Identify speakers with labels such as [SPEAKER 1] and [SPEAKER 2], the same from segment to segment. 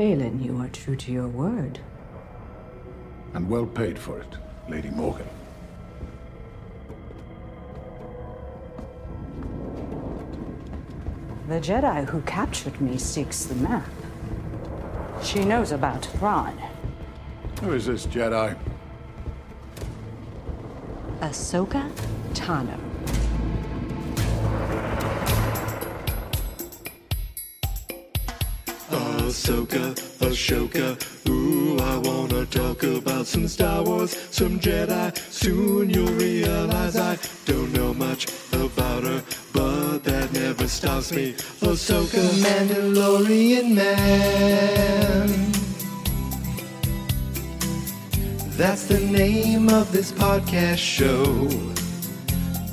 [SPEAKER 1] Baylan, you are true to your word.
[SPEAKER 2] And well paid for it, Lady Morgan.
[SPEAKER 1] The Jedi who captured me seeks the map. She knows about Thrawn.
[SPEAKER 2] Who is this Jedi?
[SPEAKER 1] Ahsoka Tano.
[SPEAKER 3] Ahsoka, Ahshowka. Ooh, I wanna talk about some Star Wars, some Jedi. Soon you'll realize I don't know much about her, but that never stops me. Ahsoka, Mandalorian man. That's the name of this podcast show.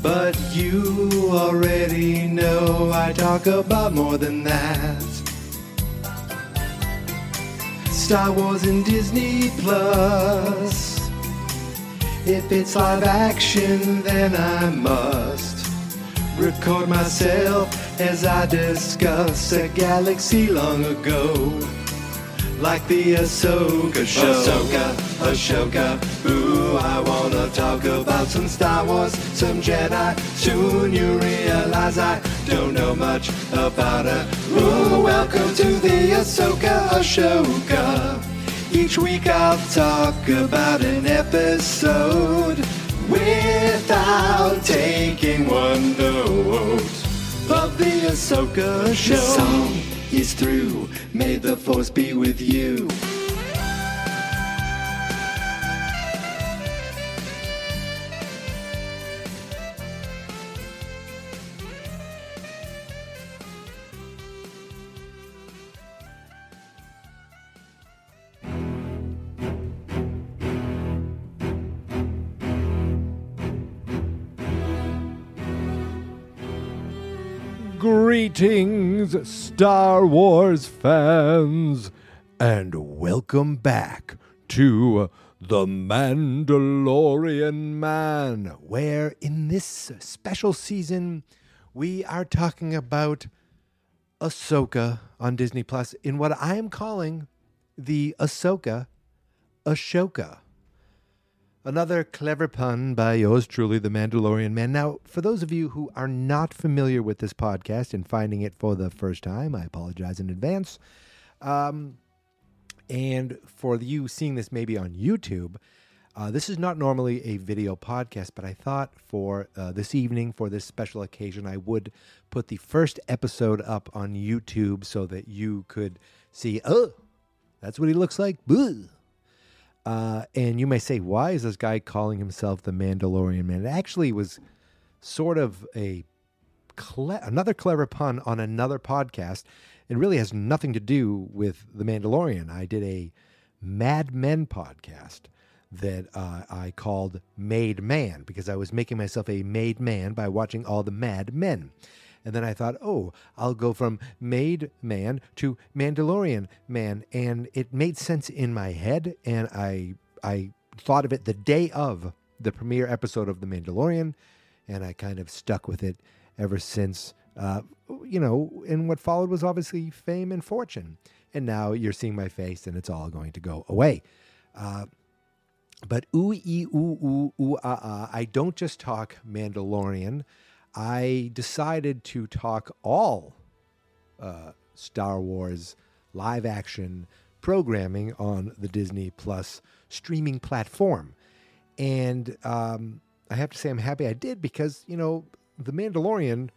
[SPEAKER 3] But you already know I talk about more than that. Star Wars and Disney Plus. If it's live action, then I must record myself as I discuss a galaxy long ago. Like the Ahsoka show. Ahsoka, Ahshowka. Ooh, I wanna talk about some Star Wars, some Jedi. Soon you realize I don't know much about her. Ooh, welcome to the Ahsoka Ahshowka. Each week I'll talk about an episode without taking one note of the Ahsoka show. The song is through. May the force be with you.
[SPEAKER 4] Greetings, Star Wars fans, and welcome back to The Mandalorian Man, where in this special season we are talking about Ahsoka on Disney Plus in what I am calling the Ahsoka Ahshowka. Another clever pun by yours truly, the Mandalorian Man. Now, for those of you who are not familiar with this podcast and finding it for the first time, I apologize in advance. Um, and for you seeing this maybe on YouTube, uh, this is not normally a video podcast, but I thought for uh, this evening, for this special occasion, I would put the first episode up on YouTube so that you could see, oh, that's what he looks like. Boo. Uh, and you may say, why is this guy calling himself the Mandalorian Man? It actually was sort of a cle- another clever pun on another podcast. It really has nothing to do with the Mandalorian. I did a Mad Men podcast that uh, I called Made Man because I was making myself a made man by watching all the Mad Men. And then I thought, oh, I'll go from made man to Mandalorian man. And it made sense in my head. And I, I thought of it the day of the premiere episode of The Mandalorian. And I kind of stuck with it ever since. Uh, you know, and what followed was obviously fame and fortune. And now you're seeing my face and it's all going to go away. Uh, but ooh, ee, ooh, ooh, ooh, ah, ah. I don't just talk Mandalorian. I decided to talk all uh, Star Wars live action programming on the Disney Plus streaming platform. And um, I have to say, I'm happy I did because, you know, The Mandalorian,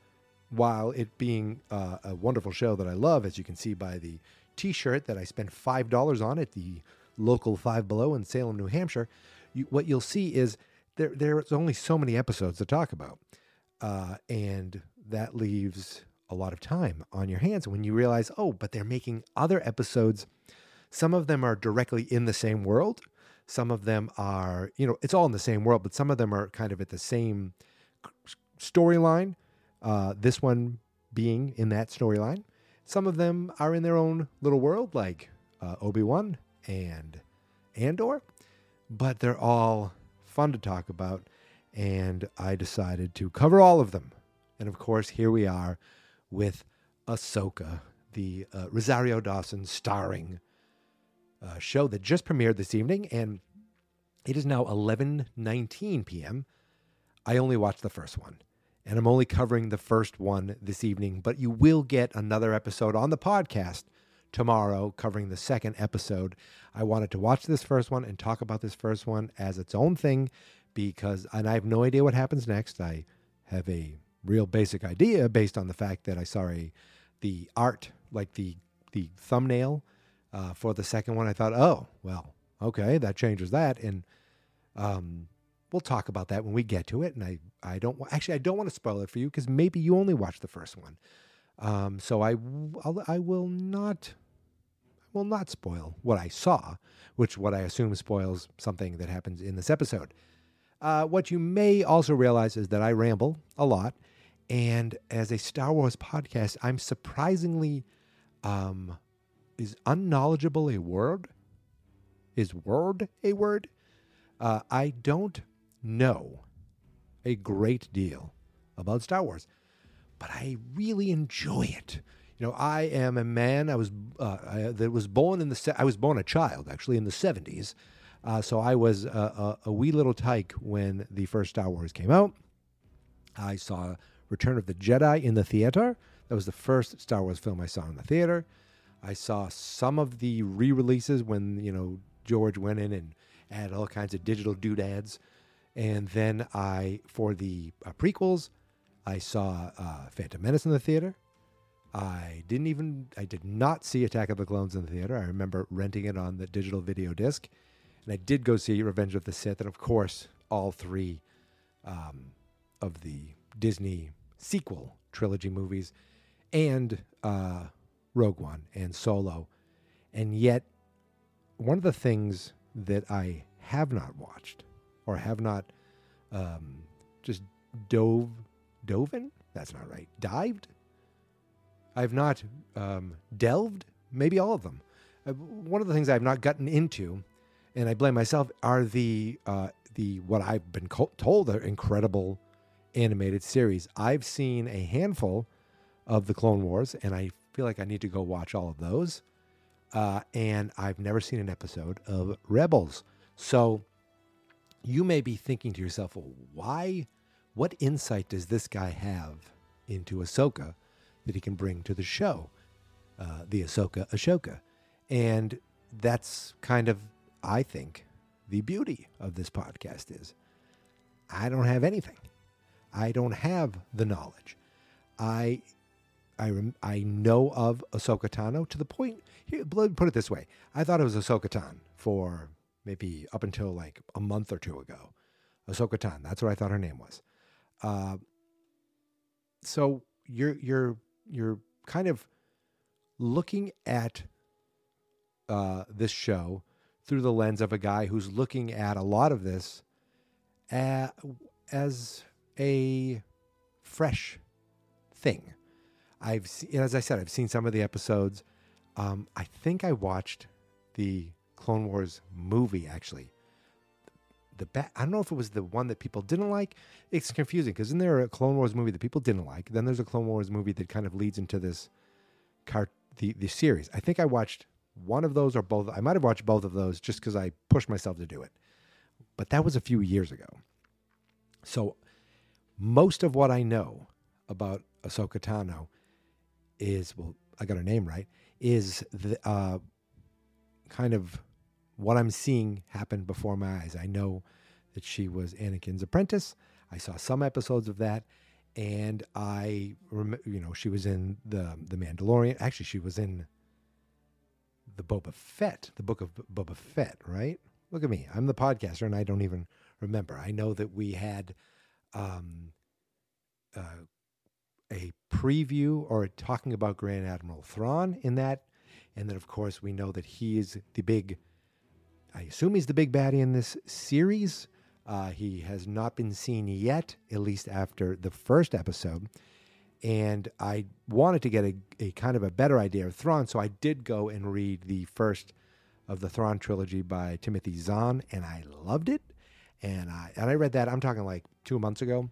[SPEAKER 4] while it being uh, a wonderful show that I love, as you can see by the t shirt that I spent $5 on at the local Five Below in Salem, New Hampshire, you, what you'll see is there, there's only so many episodes to talk about. Uh, and that leaves a lot of time on your hands when you realize, oh, but they're making other episodes. Some of them are directly in the same world. Some of them are, you know, it's all in the same world, but some of them are kind of at the same storyline. Uh, this one being in that storyline. Some of them are in their own little world, like uh, Obi Wan and Andor, but they're all fun to talk about and I decided to cover all of them. And of course, here we are with Ahsoka, the uh, Rosario Dawson starring uh, show that just premiered this evening, and it is now 11:19 p.m. I only watched the first one, and I'm only covering the first one this evening. But you will get another episode on the podcast tomorrow covering the second episode. I wanted to watch this first one and talk about this first one as its own thing because, and I have no idea what happens next. I have a real basic idea based on the fact that I saw a, the art, like the the thumbnail uh, for the second one. I thought, oh well, okay, that changes that, and um, we'll talk about that when we get to it. And I I don't actually I don't want to spoil it for you because maybe you only watched the first one. Um, so I I'll, I will not will not spoil what I saw, which what I assume spoils something that happens in this episode. Uh, what you may also realize is that I ramble a lot, and as a Star Wars podcast, I'm surprisingly um, is unknowledgeable a word? Is word a word? Uh, I don't know a great deal about Star Wars, but I really enjoy it. You know, I am a man. I was uh, I, that was born in the. I was born a child, actually, in the seventies. Uh, so I was a, a, a, wee little tyke when the first Star Wars came out. I saw Return of the Jedi in the theater. That was the first Star Wars film I saw in the theater. I saw some of the re-releases when you know George went in and added all kinds of digital doodads, and then I for the uh, prequels, I saw uh, Phantom Menace in the theater. I didn't even I did not see Attack of the Clones in the theater. I remember renting it on the digital video disc, and I did go see Revenge of the Sith, and of course all three um, of the Disney sequel trilogy movies, and uh, Rogue One and Solo, and yet one of the things that I have not watched or have not um, just dove dove in. That's not right. Dived I've not um, delved, maybe all of them. Uh, one of the things I've not gotten into, and I blame myself, are the uh, the what I've been co- told are incredible animated series. I've seen a handful of the Clone Wars, and I feel like I need to go watch all of those. Uh, and I've never seen an episode of Rebels. So you may be thinking to yourself, well, why? What insight does this guy have into Ahsoka? that he can bring to the show, uh, the Ahsoka Ahshowka. And that's kind of, I think, the beauty of this podcast is I don't have anything. I don't have the knowledge. I I I know of Ahsoka Tano to the point. Here, let me put it this way: I thought it was Ahsoka Tan for maybe up until like a month or two ago. Ahsoka Tan. That's what I thought her name was. Uh, so you're you're you're kind of looking at uh, this show through the lens of a guy who's looking at a lot of this as a fresh thing. I've seen, as I said, I've seen some of the episodes. Um, I think I watched the Clone Wars movie actually the ba- I don't know if it was the one that people didn't like. It's confusing because isn't there a Clone Wars movie that people didn't like? Then there's a Clone Wars movie that kind of leads into this cart the the series. I think I watched one of those or both. I might have watched both of those just because I pushed myself to do it. But that was a few years ago. So most of what I know about Ahsoka Tano is well, I got her name right. Is the uh, kind of what I'm seeing happen before my eyes. I know that she was Anakin's apprentice. I saw some episodes of that, and I, rem- you know, she was in the the Mandalorian. Actually, she was in the Boba Fett, the book of Boba Fett. Right? Look at me. I'm the podcaster, and I don't even remember. I know that we had um, uh, a preview or talking about Grand Admiral Thrawn in that, and then of course we know that he is the big I assume he's the big baddie in this series. Uh, he has not been seen yet, at least after the first episode. And I wanted to get a, a kind of a better idea of Thrawn, so I did go and read the first of the Thrawn trilogy by Timothy Zahn, and I loved it. And I and I read that. I'm talking like two months ago,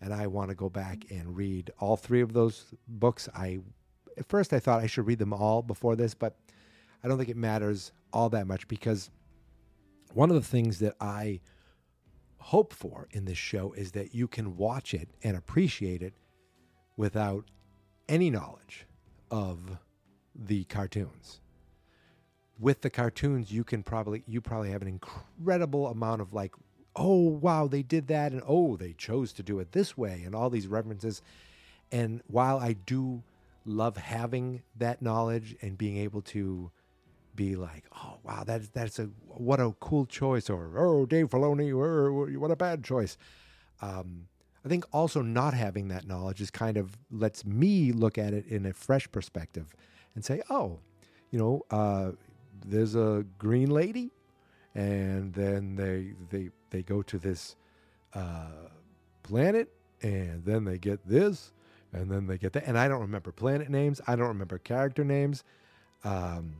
[SPEAKER 4] and I want to go back and read all three of those books. I at first I thought I should read them all before this, but I don't think it matters all that much because one of the things that I hope for in this show is that you can watch it and appreciate it without any knowledge of the cartoons. With the cartoons, you can probably you probably have an incredible amount of like, oh wow, they did that, and oh they chose to do it this way, and all these references. And while I do love having that knowledge and being able to be like, oh wow, that's that's a what a cool choice, or oh Dave Filoni, or, what a bad choice. Um, I think also not having that knowledge is kind of lets me look at it in a fresh perspective and say, oh, you know, uh, there's a green lady, and then they they they go to this uh, planet, and then they get this, and then they get that, and I don't remember planet names, I don't remember character names. Um,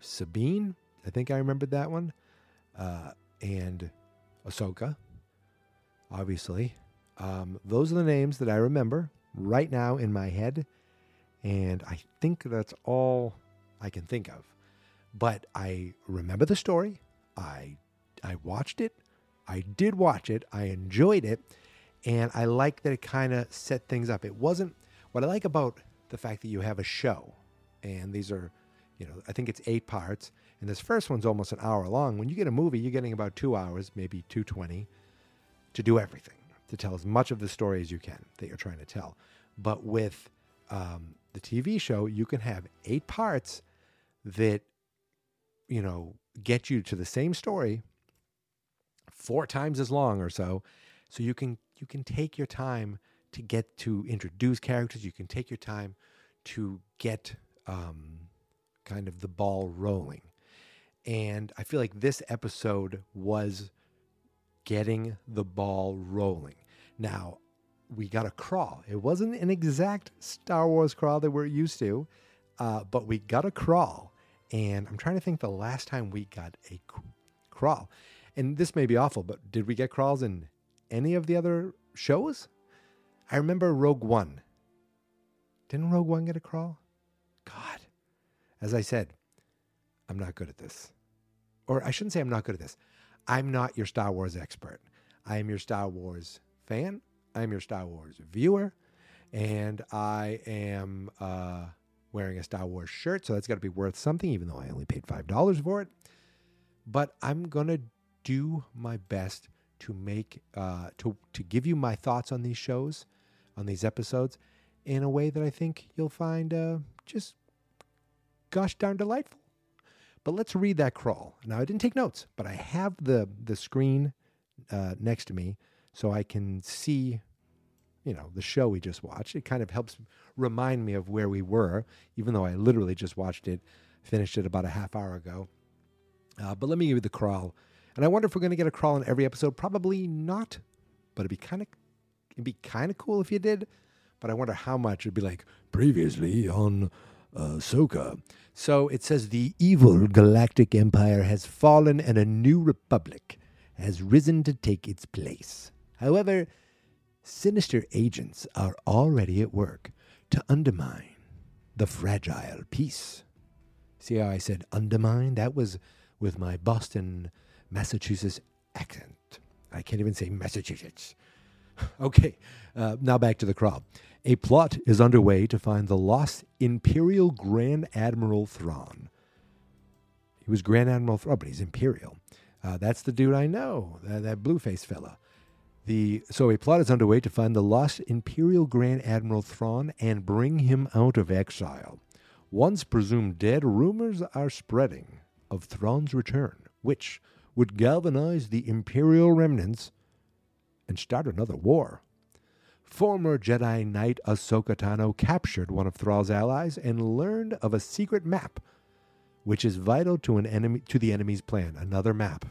[SPEAKER 4] Sabine, I think I remembered that one, uh, and Ahsoka, obviously. Um, those are the names that I remember right now in my head, and I think that's all I can think of. But I remember the story. I I watched it. I did watch it. I enjoyed it, and I like that it kind of set things up. It wasn't what I like about the fact that you have a show, and these are, you know, I think it's eight parts, and this first one's almost an hour long. When you get a movie, you're getting about two hours, maybe two twenty, to do everything, to tell as much of the story as you can that you're trying to tell. But with um, the TV show, you can have eight parts that you know, get you to the same story four times as long or so. So you can you can take your time to get to introduce characters. You can take your time to get um, kind of the ball rolling. And I feel like this episode was getting the ball rolling. Now, we got a crawl. It wasn't an exact Star Wars crawl that we're used to, uh, but we got a crawl. And I'm trying to think the last time we got a crawl. And this may be awful, but did we get crawls in any of the other shows? I remember Rogue One. Didn't Rogue One get a crawl? God. As I said, I'm not good at this. Or I shouldn't say I'm not good at this. I'm not your Star Wars expert. I am your Star Wars fan. I'm your Star Wars viewer. And I am uh, wearing a Star Wars shirt, so that's got to be worth something, even though I only paid $5 for it. But I'm going to do my best to make, uh, to, to give you my thoughts on these shows, on these episodes, in a way that I think you'll find uh, just gosh darn delightful. But let's read that crawl. Now, I didn't take notes, but I have the, the screen uh, next to me so I can see you know, the show we just watched. It kind of helps remind me of where we were, even though I literally just watched it, finished it about a half hour ago. Uh, but let me give you the crawl. And I wonder if we're going to get a crawl in every episode. Probably not, but it'd be kind of it'd be kind of cool if you did. But I wonder how much it'd be like previously on uh, Soka. So it says the evil galactic empire has fallen and a new republic has risen to take its place. However, sinister agents are already at work to undermine the fragile peace. See how I said undermine? That was with my Boston, Massachusetts accent. I can't even say Massachusetts. okay, uh, now back to the crawl. A plot is underway to find the lost Imperial Grand Admiral Thrawn. He was Grand Admiral Thrawn, but he's Imperial. Uh, that's the dude I know, that, that blue face fella. The, so a plot is underway to find the lost Imperial Grand Admiral Thrawn and bring him out of exile. Once presumed dead, rumors are spreading of Thrawn's return, which would galvanize the Imperial remnants and start another war. Former Jedi Knight Ahsoka Tano captured one of Thrawn's allies and learned of a secret map, which is vital to an enemy to the enemy's plan. Another map.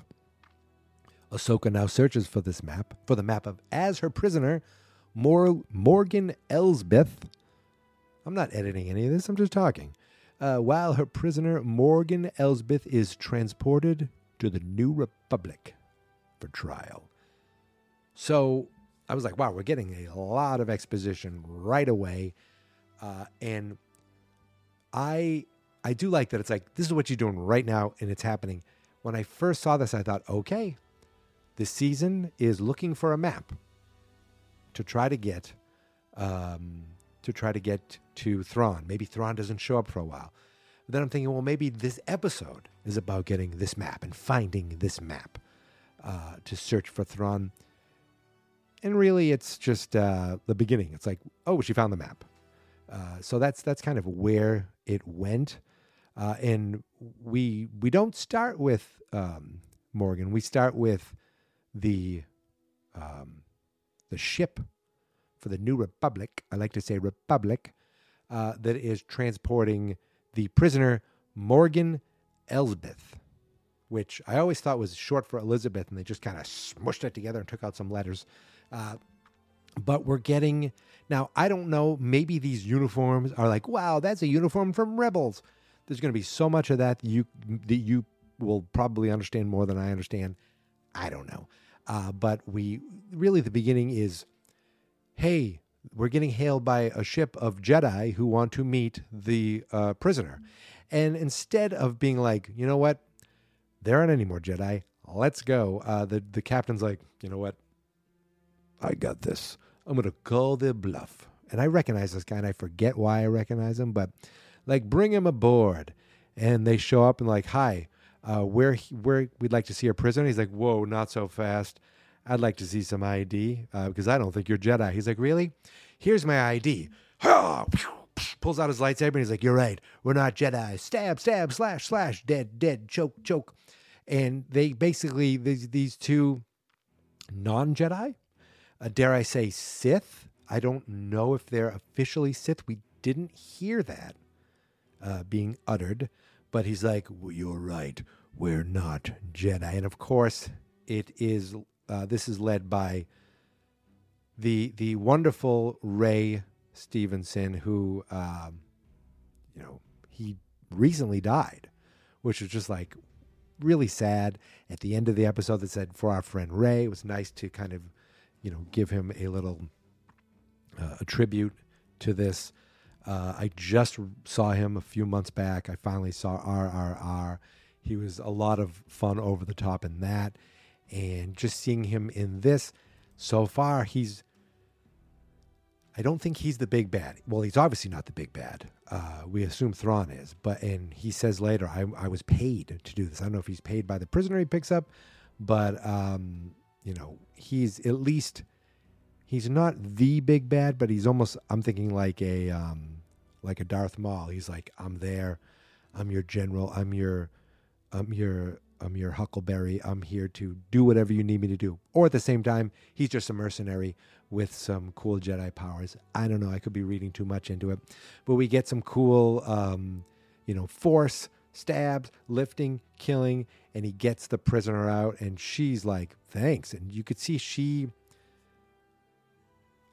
[SPEAKER 4] Ahsoka now searches for this map, for the map of as her prisoner, Mor- Morgan Elsbeth. I'm not editing any of this, I'm just talking. Uh, while her prisoner, Morgan Elsbeth, is transported to the New Republic for trial. So I was like, wow, we're getting a lot of exposition right away. Uh, and I I do like that it's like this is what you're doing right now and it's happening. When I first saw this, I thought, okay, this season is looking for a map to try to get um, to try to get to Thrawn. Maybe Thrawn doesn't show up for a while. But then I'm thinking, well, maybe this episode is about getting this map and finding this map uh, to search for Thrawn. And really, it's just uh, the beginning. It's like, oh, she found the map. Uh, so that's that's kind of where it went. Uh, and we we don't start with um, Morgan. We start with the um, the ship for the New Republic. I like to say Republic uh, that is transporting the prisoner Morgan Elsbeth, which I always thought was short for Elizabeth, and they just kind of smushed it together and took out some letters. Uh, but we're getting now. I don't know. Maybe these uniforms are like, wow, that's a uniform from Rebels. There's going to be so much of that you that you will probably understand more than I understand. I don't know. Uh, but we really the beginning is, hey, we're getting hailed by a ship of Jedi who want to meet the uh, prisoner, and instead of being like, you know what, there aren't any more Jedi. Let's go. Uh, the the captain's like, you know what, I got this. I'm gonna call the bluff. And I recognize this guy, and I forget why I recognize him, but like, bring him aboard. And they show up and like, hi, uh, where where we'd like to see a prisoner. He's like, whoa, not so fast. I'd like to see some ID uh, because I don't think you're Jedi. He's like, really? Here's my ID. Pulls out his lightsaber and he's like, you're right. We're not Jedi. Stab, stab, slash, slash, dead, dead, choke, choke. And they basically these these two non Jedi, uh, dare I say Sith. I don't know if they're officially Sith. We didn't hear that uh, being uttered, but he's like, well, "You're right. We're not Jedi." And of course, it is. Uh, this is led by the the wonderful Ray Stevenson, who, um, you know, he recently died, which was just like really sad. At the end of the episode, that said, "For our friend Ray," it was nice to kind of, you know, give him a little uh, a tribute to this. Uh, I just saw him a few months back. I finally saw RRR. He was a lot of fun over the top in that. And just seeing him in this, so far, he's. I don't think he's the big bad. Well, he's obviously not the big bad. Uh, we assume Thrawn is, but and he says later, I, I was paid to do this. I don't know if he's paid by the prisoner he picks up, but um, you know, he's at least he's not the big bad, but he's almost I'm thinking like a um like a Darth Maul. He's like, I'm there, I'm your general, I'm your I'm your I'm your Huckleberry. I'm here to do whatever you need me to do. Or at the same time, he's just a mercenary with some cool Jedi powers. I don't know. I could be reading too much into it, but we get some cool, um, you know, force stabs, lifting, killing, and he gets the prisoner out, and she's like, "Thanks." And you could see she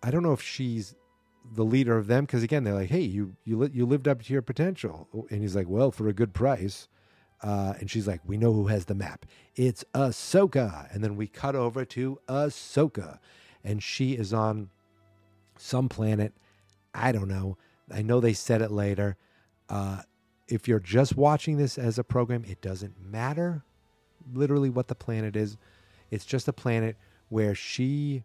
[SPEAKER 4] I don't know if she's the leader of them because again they're like, "Hey, you you li- you lived up to your potential," and he's like, "Well, for a good price." Uh, and she's like, "We know who has the map. It's Ahsoka." And then we cut over to Ahsoka, and she is on some planet. I don't know. I know they said it later. Uh, if you're just watching this as a program, it doesn't matter literally what the planet is. It's just a planet where she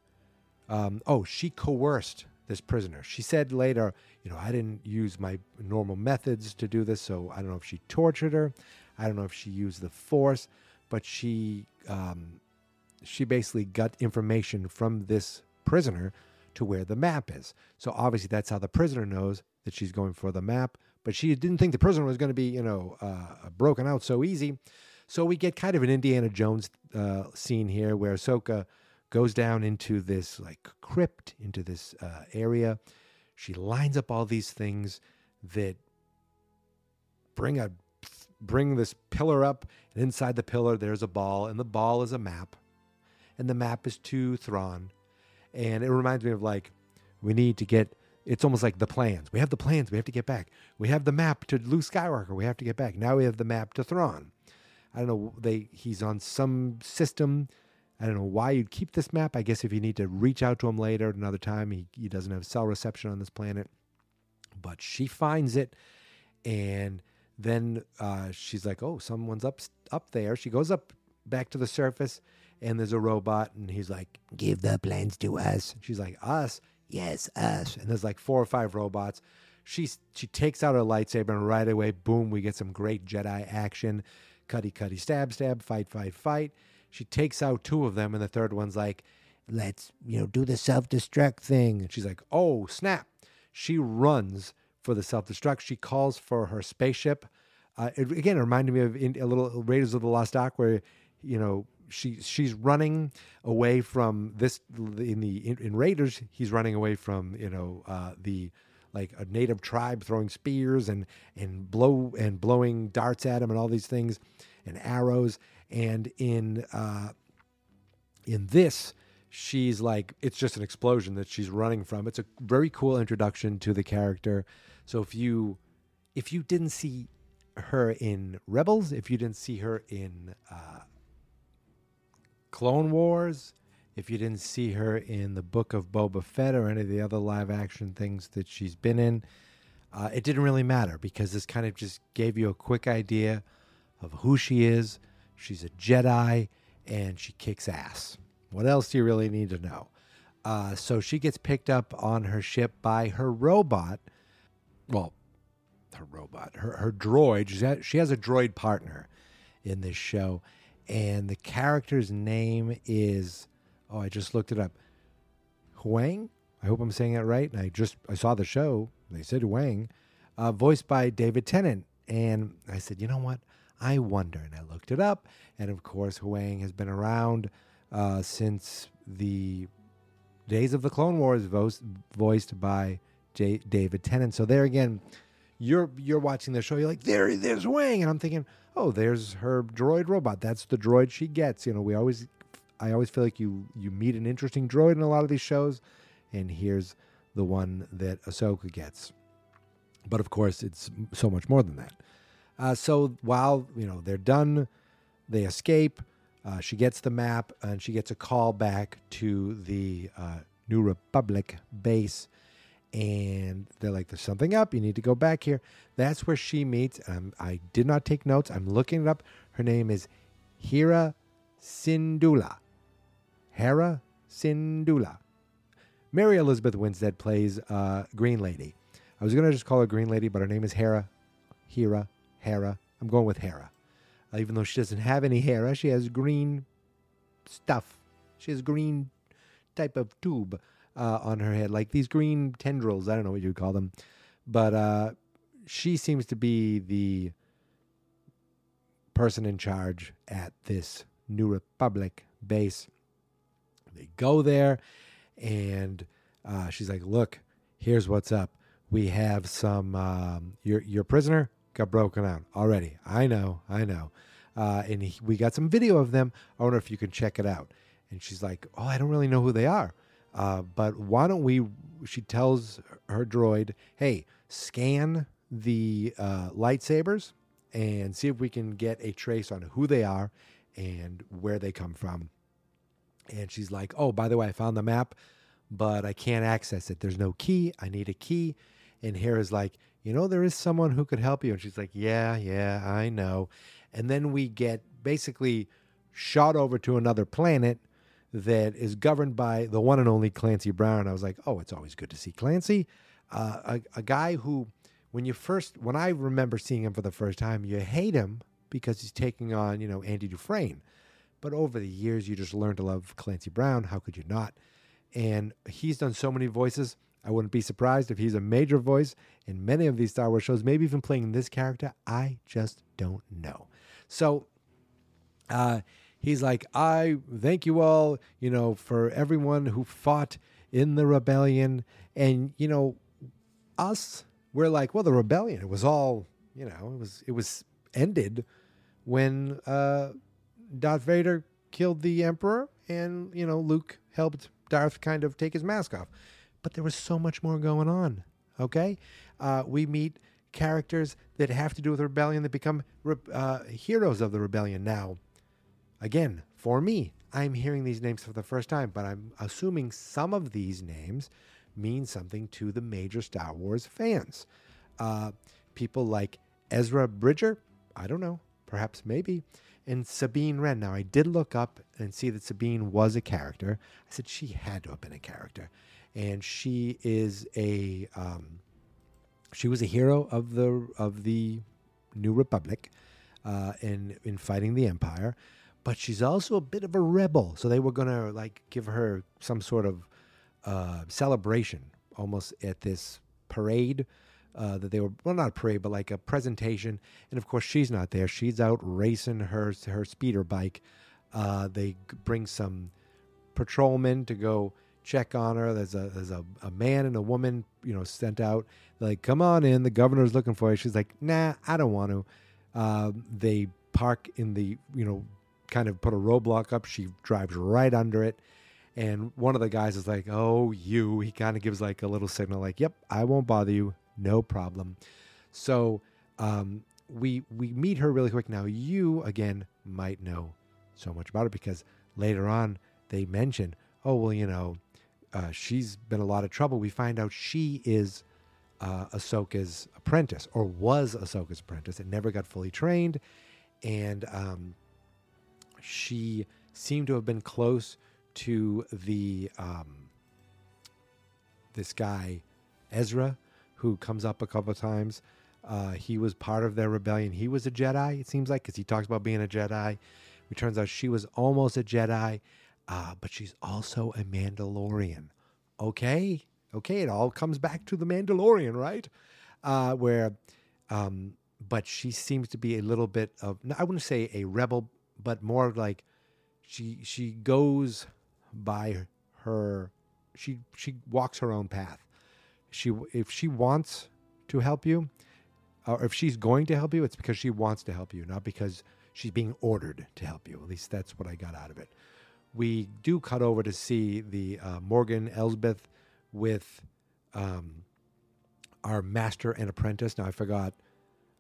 [SPEAKER 4] um, oh, she coerced this prisoner. She said later, you know, I didn't use my normal methods to do this, so I don't know if she tortured her. I don't know if she used the force, but she um, she basically got information from this prisoner to where the map is. So obviously that's how the prisoner knows that she's going for the map. But she didn't think the prisoner was going to be, you know, uh, broken out so easy. So we get kind of an Indiana Jones uh, scene here where Ahsoka goes down into this like crypt, into this uh, area. She lines up all these things that bring a bring this pillar up, and inside the pillar there's a ball, and the ball is a map, and the map is to Thrawn, and it reminds me of like we need to get. It's almost like the plans. We have the plans. We have to get back. We have the map to Luke Skywalker. We have to get back. Now we have the map to Thrawn. I don't know. They he's on some system I don't know why you'd keep this map. I guess if you need to reach out to him later at another time, he, he doesn't have cell reception on this planet. But she finds it, and then uh, she's like, "Oh, someone's up up there." She goes up back to the surface, and there's a robot, and he's like, "Give the plans to us." She's like, "Us." Yes, us. And there's like four or five robots. She she takes out her lightsaber, and right away, boom, we get some great Jedi action. Cutty, cutty, stab, stab, fight, fight, fight. She takes out two of them, and the third one's like, "Let's you know do the self destruct thing." And she's like, "Oh snap!" She runs for the self destruct. She calls for her spaceship. Uh, it, again, it reminded me of in, a little Raiders of the Lost Ark, where you know she she's running away from this in the in, in Raiders. He's running away from you know uh, the like a native tribe throwing spears and and blow and blowing darts at him and all these things and arrows. And in uh, in this, she's like it's just an explosion that she's running from. It's a very cool introduction to the character. So if you if you didn't see her in Rebels, if you didn't see her in uh, Clone Wars, if you didn't see her in the Book of Boba Fett or any of the other live action things that she's been in, uh, it didn't really matter because this kind of just gave you a quick idea of who she is. She's a Jedi and she kicks ass. What else do you really need to know? Uh, so she gets picked up on her ship by her robot. Well, her robot, her, her droid. She has, she has a droid partner in this show. And the character's name is, oh, I just looked it up. Huyang? I hope I'm saying that right. And I just, I saw the show. They said Huyang, uh, voiced by David Tennant. And I said, you know what? I wonder. And I looked it up. And of course, Huyang has been around uh, since the days of the Clone Wars, vo- voiced by J- David Tennant. So there again, you're you're watching the show. You're like, there, there's Wang, and I'm thinking, oh, there's her droid robot. That's the droid she gets. You know, we always, I always feel like you you meet an interesting droid in a lot of these shows, and here's the one that Ahsoka gets. But of course, it's so much more than that. Uh, so while you know they're done, they escape. Uh, she gets the map and she gets a call back to the uh, New Republic base. And they're like, there's something up. You need to go back here. That's where she meets. Um, I did not take notes. I'm looking it up. Her name is Hera Syndulla. Hera Syndulla. Mary Elizabeth Winstead plays uh, Green Lady. I was to just call her Green Lady, but her name is Hera. Hera. Hera. I'm going with Hera. Uh, even though she doesn't have any hair, she has green stuff. She has green type of tube uh, on her head, like these green tendrils. I don't know what you would call them, but uh, she seems to be the person in charge at this New Republic base. They go there, and uh, she's like, "Look, here's what's up. We have some um, your your prisoner got broken out already. I know, I know. Uh, and he, we got some video of them. I wonder if you can check it out. And she's like, Oh, I don't really know who they are. Uh, but why don't we? She tells her droid, Hey, scan the uh, lightsabers and see if we can get a trace on who they are and where they come from. And she's like, Oh, by the way, I found the map, but I can't access it. There's no key. I need a key. And Hera's like, you know, there is someone who could help you. And she's like, yeah, yeah, I know. And then we get basically shot over to another planet that is governed by the one and only Clancy Brown. I was like, oh, it's always good to see Clancy. Uh, a, a guy who, when you first, when I remember seeing him for the first time, you hate him because he's taking on, you know, Andy Dufresne. But over the years, you just learn to love Clancy Brown. How could you not? And he's done so many voices. I wouldn't be surprised if he's a major voice in many of these Star Wars shows, maybe even playing this character. I just don't know. So uh, he's like, I thank you all, you know, for everyone who fought in the rebellion. And, you know, us, we're like, well, the rebellion, it was all, you know, it was it was ended when uh, Darth Vader killed the Emperor and, you know, Luke helped Darth kind of take his mask off but there was so much more going on. Okay, uh, we meet characters that have to do with rebellion that become uh, heroes of the rebellion. Now, again, for me, I'm hearing these names for the first time, but I'm assuming some of these names mean something to the major Star Wars fans. Uh, people like Ezra Bridger, I don't know, perhaps maybe, and Sabine Wren. Now, I did look up and see that Sabine was a character. I said she had to have been a character, and she is a um, she was a hero of the of the New Republic uh, in in fighting the Empire, but she's also a bit of a rebel. So they were gonna like give her some sort of uh, celebration, almost at this parade uh, that they were well, not a parade, but like a presentation. And of course, she's not there. She's out racing her her speeder bike. Uh, they bring some patrolmen to go check on her. There's a there's a, a man and a woman, you know, sent out. They're like, come on in. The governor's looking for you. She's like, nah, I don't want to. Uh, they park in the, you know, kind of put a roadblock up. She drives right under it. And one of the guys is like, oh, you. He kind of gives like a little signal, like, yep, I won't bother you. No problem. So um, we we meet her really quick. Now, you, again, might know so much about her because later on they mention, oh, well, you know, uh, she's been a lot of trouble. We find out she is uh, Ahsoka's apprentice or was Ahsoka's apprentice and never got fully trained. And um, she seemed to have been close to the um, this guy Ezra, who comes up a couple times. Uh, he was part of their rebellion. He was a Jedi, it seems like, because he talks about being a Jedi. It turns out she was almost a Jedi, uh, but she's also a Mandalorian. Okay, okay, it all comes back to the Mandalorian, right? Uh, where, um, but she seems to be a little bit of I wouldn't say a rebel, but more like she she goes by her she she walks her own path. She if she wants to help you, or if she's going to help you, it's because she wants to help you, not because she's being ordered to help you. At least that's what I got out of it. We do cut over to see the uh, Morgan Elsbeth with um, our master and apprentice. Now I forgot.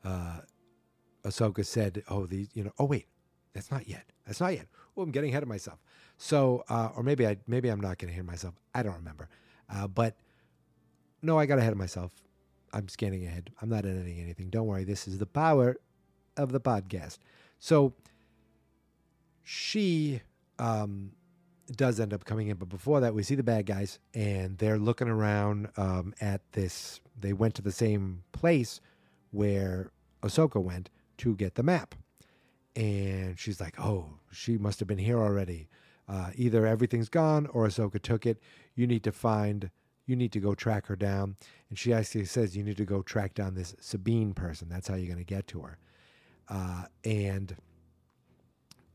[SPEAKER 4] Uh, Ahsoka said, "Oh, these, you know. Oh, wait, that's not yet. That's not yet. Oh, I'm getting ahead of myself. So, uh, or maybe I, maybe I'm not getting ahead of myself. I don't remember. Uh, but no, I got ahead of myself. I'm scanning ahead. I'm not editing anything. Don't worry. This is the power of the podcast. So she um, does end up coming in, but before that, we see the bad guys, and they're looking around um, at this. They went to the same place where Ahsoka went to get the map, and she's like, "Oh, she must have been here already. Uh, either everything's gone or Ahsoka took it. You need to find." You need to go track her down. And she actually says, You need to go track down this Sabine person. That's how you're going to get to her. Uh, and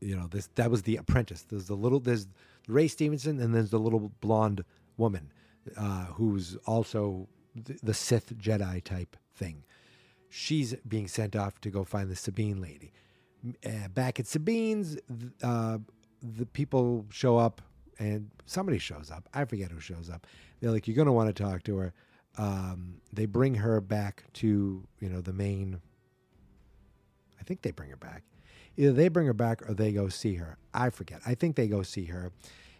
[SPEAKER 4] you know this that was the apprentice there's the little there's ray stevenson and there's the little blonde woman uh, who's also the, the sith jedi type thing she's being sent off to go find the sabine lady uh, back at sabine's uh, the people show up and somebody shows up i forget who shows up they're like you're going to want to talk to her um, they bring her back to you know the main I think they bring her back. Either they bring her back or they go see her. I forget. I think they go see her.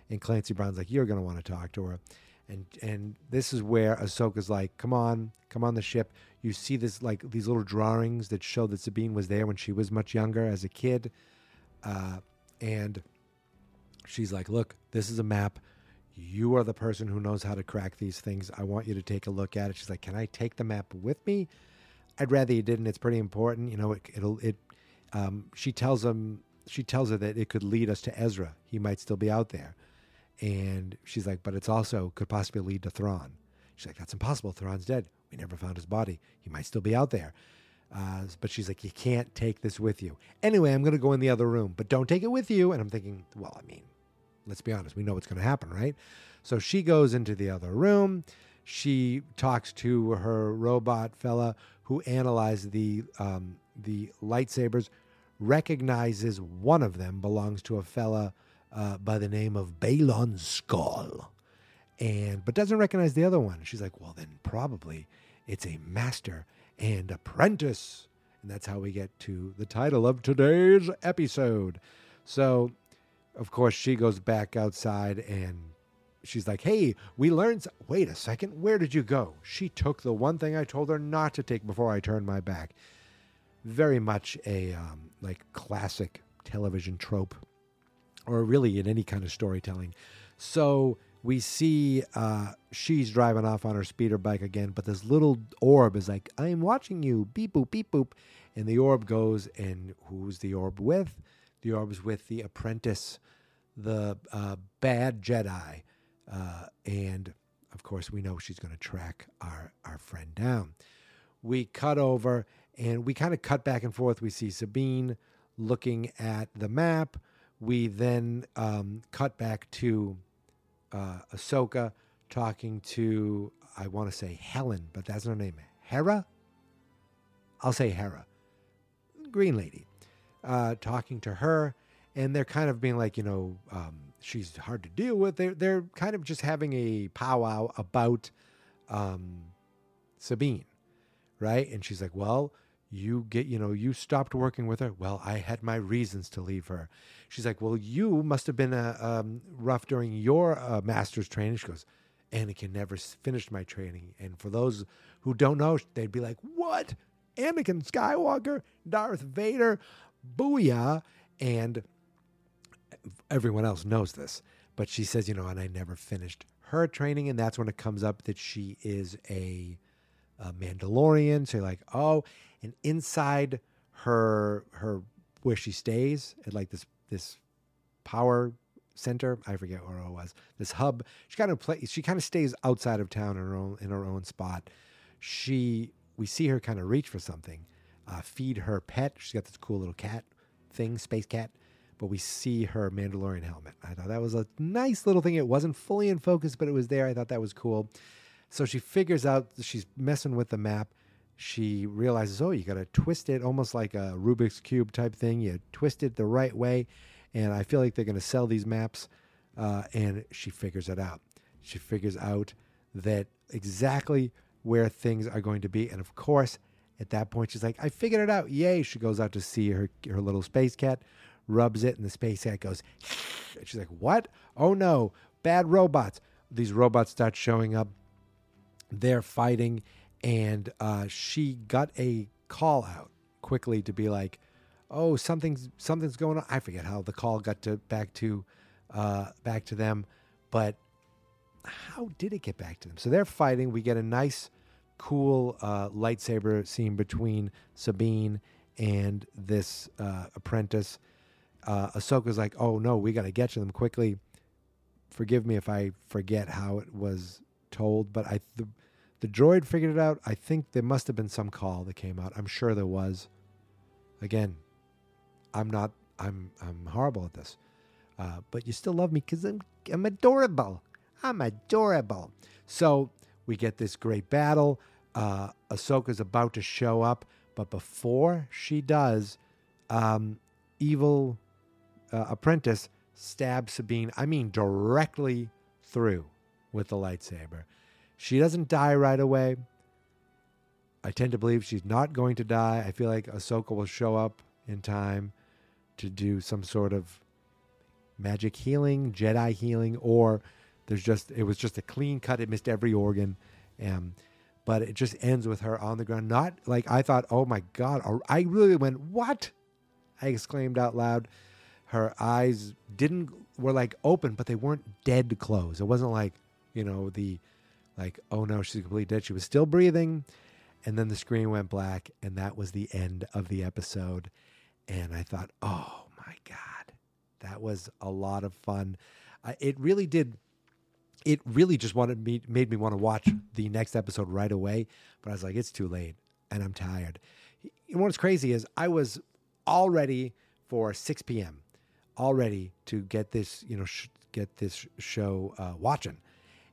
[SPEAKER 4] And Clancy Brown's like, You're going to want to talk to her. And and this is where Ahsoka's like, Come on, come on the ship. You see this like these little drawings that show that Sabine was there when she was much younger as a kid. Uh, and she's like, Look, this is a map. You are the person who knows how to crack these things. I want you to take a look at it. She's like, Can I take the map with me? I'd rather you didn't. It's pretty important. You know, it, it'll it. Um, she tells him. She tells her that it could lead us to Ezra. He might still be out there, and she's like, but it's also could possibly lead to Thrawn. She's like, that's impossible. Thrawn's dead. We never found his body. He might still be out there. Uh, but she's like, you can't take this with you. Anyway, I'm going to go in the other room, but don't take it with you. And I'm thinking, well, I mean, let's be honest. We know what's going to happen, right? So she goes into the other room. She talks to her robot fella who analyzed the um, the lightsabers, recognizes one of them belongs to a fella uh, by the name of Baylan Skoll, and but doesn't recognize the other one. She's like, well, then probably it's a master and apprentice, and that's how we get to the title of today's episode. So, of course, she goes back outside and she's like, "Hey, we learned. Wait a second. Where did you go?" She took the one thing I told her not to take before I turned my back. very much a um, like classic television trope, or really in any kind of storytelling. So we see uh, she's driving off on her speeder bike again, but this little orb is like, "I'm watching you." Beep boop, beep boop, and the orb goes, and who's the orb with? The orb's with the apprentice, the uh, bad Jedi, uh, and of course we know she's going to track our our friend down. We cut over, and we kind of cut back and forth. We see Sabine looking at the map. We then um, cut back to uh, Ahsoka talking to, I want to say Helen, but that's her name. Hera? I'll say Hera. Green Lady. Uh, talking to her, and they're kind of being like, you know, um, she's hard to deal with. They're, they're kind of just having a powwow about um, Sabine, right? And she's like, well, you get you know you stopped working with her. Well i had my reasons to leave her. She's like well you must have been uh, um, rough during your uh, master's training. She goes anakin never finished my training. And for those who don't know they'd be like what? Anakin skywalker darth vader booyah. And everyone else knows this. But she says you know and i never finished her training. And that's when it comes up that she is a a Mandalorian. So you're like, oh, and inside her her where she stays at like this this power center, I forget where it was. This hub. She kind of play. She kind of stays outside of town in her own in her own spot. She we see her kind of reach for something, uh, feed her pet. She's got this cool little cat thing, space cat. But we see her Mandalorian helmet. I thought that was a nice little thing. It wasn't fully in focus, but it was there. I thought that was cool. So she figures out she's messing with the map. She realizes, oh, you got to twist it almost like a Rubik's Cube type thing. You twist it the right way. And I feel like they're going to sell these maps. Uh, and she figures it out. She figures out that exactly where things are going to be. And of course, at that point, she's like, I figured it out. Yay. She goes out to see her, her little space cat, rubs it, and the space cat goes, she's like, What? Oh no, bad robots. These robots start showing up they're fighting, and uh, she got a call out quickly to be like, "Oh, something's something's going on." I forget how the call got to back to uh, back to them, but how did it get back to them? So they're fighting. We get a nice, cool uh, lightsaber scene between Sabine and this uh, apprentice. Uh, Ahsoka's like, "Oh no, we got to get to them quickly." Forgive me if I forget how it was told, but I the, the droid figured it out. I think there must have been some call that came out. I'm sure there was. Again, I'm not. I'm I'm horrible at this, uh, but you still love me because I'm I'm adorable. I'm adorable. So we get this great battle. Uh, Ahsoka's about to show up, but before she does, um, evil uh, apprentice stabs Sabine. I mean, directly through with the lightsaber. She doesn't die right away. I tend to believe she's not going to die. I feel like Ahsoka will show up in time to do some sort of magic healing, Jedi healing, or there's just it was just a clean cut. It missed every organ, um, but it just ends with her on the ground. Not like I thought. Oh my god! I really went what? I exclaimed out loud. Her eyes didn't were like open, but they weren't dead closed. It wasn't like you know the like oh no she's completely dead. She was still breathing, and then the screen went black, and that was the end of the episode. And I thought, oh my god, that was a lot of fun. Uh, it really did it really just wanted me made me want to watch the next episode right away but i was like it's too late and i'm tired know what's crazy is i was all ready for 6 p.m all ready to get this you know sh- get this show uh, watching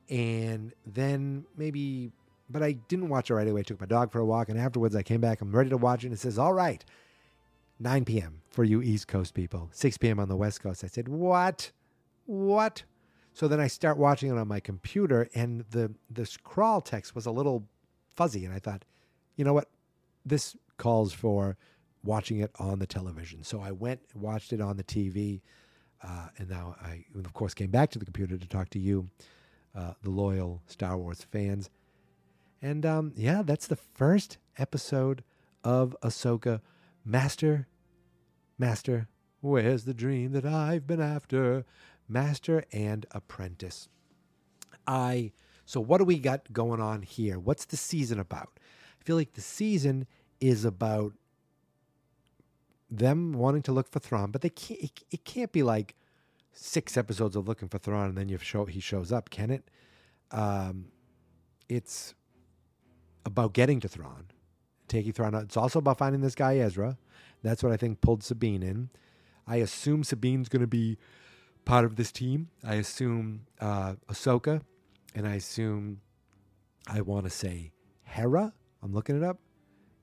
[SPEAKER 4] and then maybe but i didn't watch it right away. I took my dog for a walk and afterwards i came back. I'm ready to watch it and it says all right 9 p.m for you east coast people 6 p.m on the west coast. I said what? What? So then I start watching it on my computer, and the this crawl text was a little fuzzy, and I thought, you know what, this calls for watching it on the television. So I went and watched it on the TV, uh, and now I, of course, came back to the computer to talk to you, uh, the loyal Star Wars fans. And um, yeah, that's the first episode of Ahsoka. Master, Master, where's the dream that I've been after? Master and Apprentice. I so what do we got going on here? What's the season about? I feel like the season is about them wanting to look for Thrawn, but they can't. It, it can't be like six episodes of looking for Thrawn and then you show he shows up, can it? Um, it's about getting to Thrawn, taking Thrawn out. It's also about finding this guy Ezra. That's what I think pulled Sabine in. I assume Sabine's going to be part of this team. I assume uh, Ahsoka, and I assume I want to say Hera. I'm looking it up,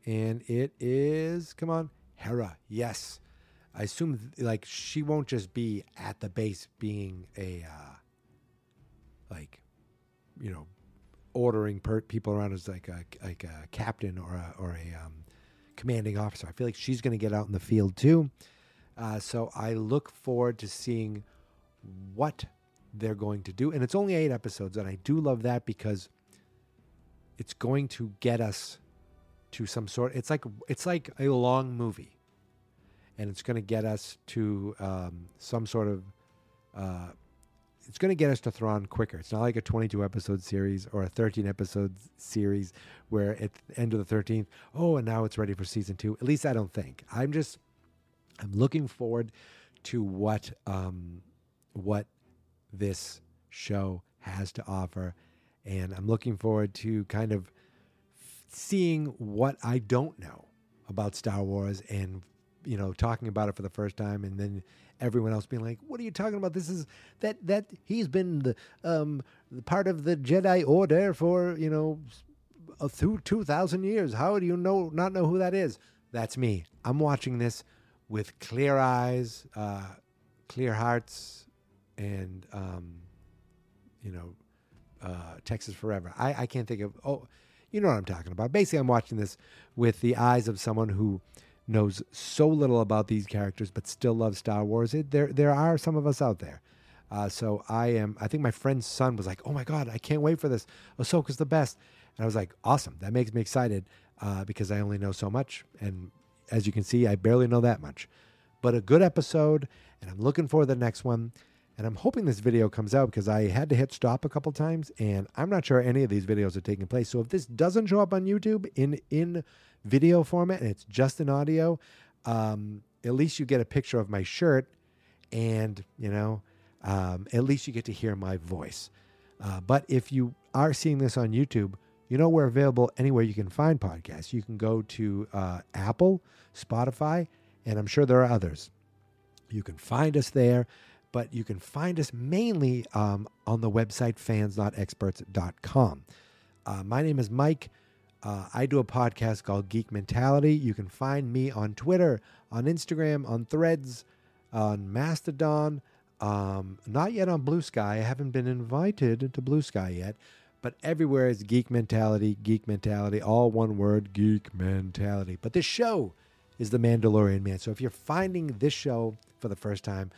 [SPEAKER 4] and it is come on Hera. Yes, I assume like she won't just be at the base being a uh, like you know ordering per- people around as like a like a captain or a or a um, commanding officer. I feel like she's going to get out in the field too. Uh, so I look forward to seeing what they're going to do, and it's only eight episodes, and I do love that because it's going to get us to some sort. It's like it's like a long movie, and it's going to get us to um, some sort of. Uh, it's going to get us to Thrawn quicker. It's not like a 22 episode series or a 13 episode series where at the end of the 13th, oh, and now it's ready for season two. At least I don't think. I'm just, I'm looking forward to what, um, what this show has to offer, and I'm looking forward to kind of seeing what I don't know about Star Wars and you know talking about it for the first time and then everyone else being like what are you talking about? This is that that he's been the um part of the Jedi order for you know a through 2000 years. How do you know not know who that is? That's me. I'm watching this with clear eyes uh clear hearts and um you know uh Texas forever. I I can't think of oh you know what I'm talking about. Basically, I'm watching this with the eyes of someone who knows so little about these characters but still loves Star Wars. It, there, there are some of us out there. Uh, so I am. I think my friend's son was like, "Oh my god, I can't wait for this. Ahsoka's the best." And I was like, "Awesome! That makes me excited uh, because I only know so much, and as you can see, I barely know that much." But a good episode, and I'm looking for the next one. And I'm hoping this video comes out because I had to hit stop a couple times and I'm not sure any of these videos are taking place. So if this doesn't show up on YouTube in in video format and it's just an audio, um, at least you get a picture of my shirt and, you know, um, at least you get to hear my voice. Uh, but if you are seeing this on YouTube, you know we're available anywhere you can find podcasts. You can go to uh, Apple, Spotify, and I'm sure there are others. You can find us there but you can find us mainly um, on the website fansnotexperts.com. Uh, my name is Mike. Uh, I do a podcast called Geek Mentality. You can find me on Twitter, on Instagram, on Threads, on Mastodon. Um, not yet on Blue Sky. I haven't been invited to Blue Sky yet, but everywhere is Geek Mentality, Geek Mentality, all one word, Geek Mentality. But this show is The Mandalorian Man. So if you're finding this show for the first time,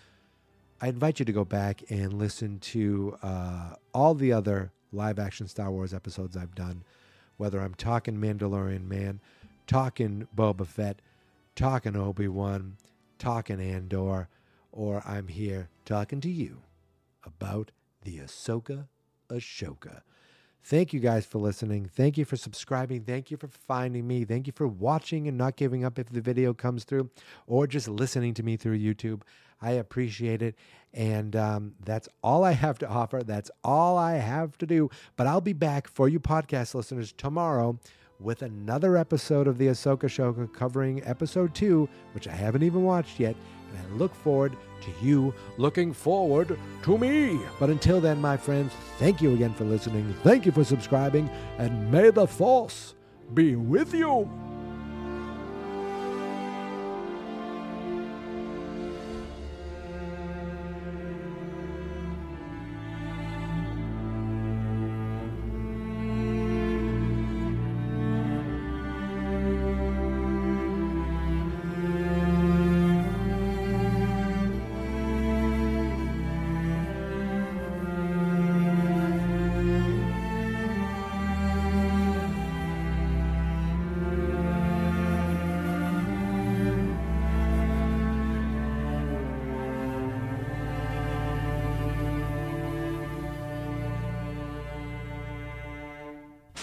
[SPEAKER 4] I invite you to go back and listen to uh, all the other live action Star Wars episodes I've done, whether I'm talking Mandalorian Man, talking Boba Fett, talking Obi Wan, talking Andor, or I'm here talking to you about the Ahsoka Ahshowka. Thank you guys for listening. Thank you for subscribing. Thank you for finding me. Thank you for watching and not giving up if the video comes through or just listening to me through YouTube. I appreciate it. And um, that's all I have to offer. That's all I have to do. But I'll be back for you podcast listeners tomorrow with another episode of the Ahsoka Show covering episode two, which I haven't even watched yet. And I look forward to you looking forward to me. But until then, my friends, thank you again for listening. Thank you for subscribing. And may the Force be with you.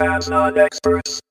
[SPEAKER 5] Fans not experts.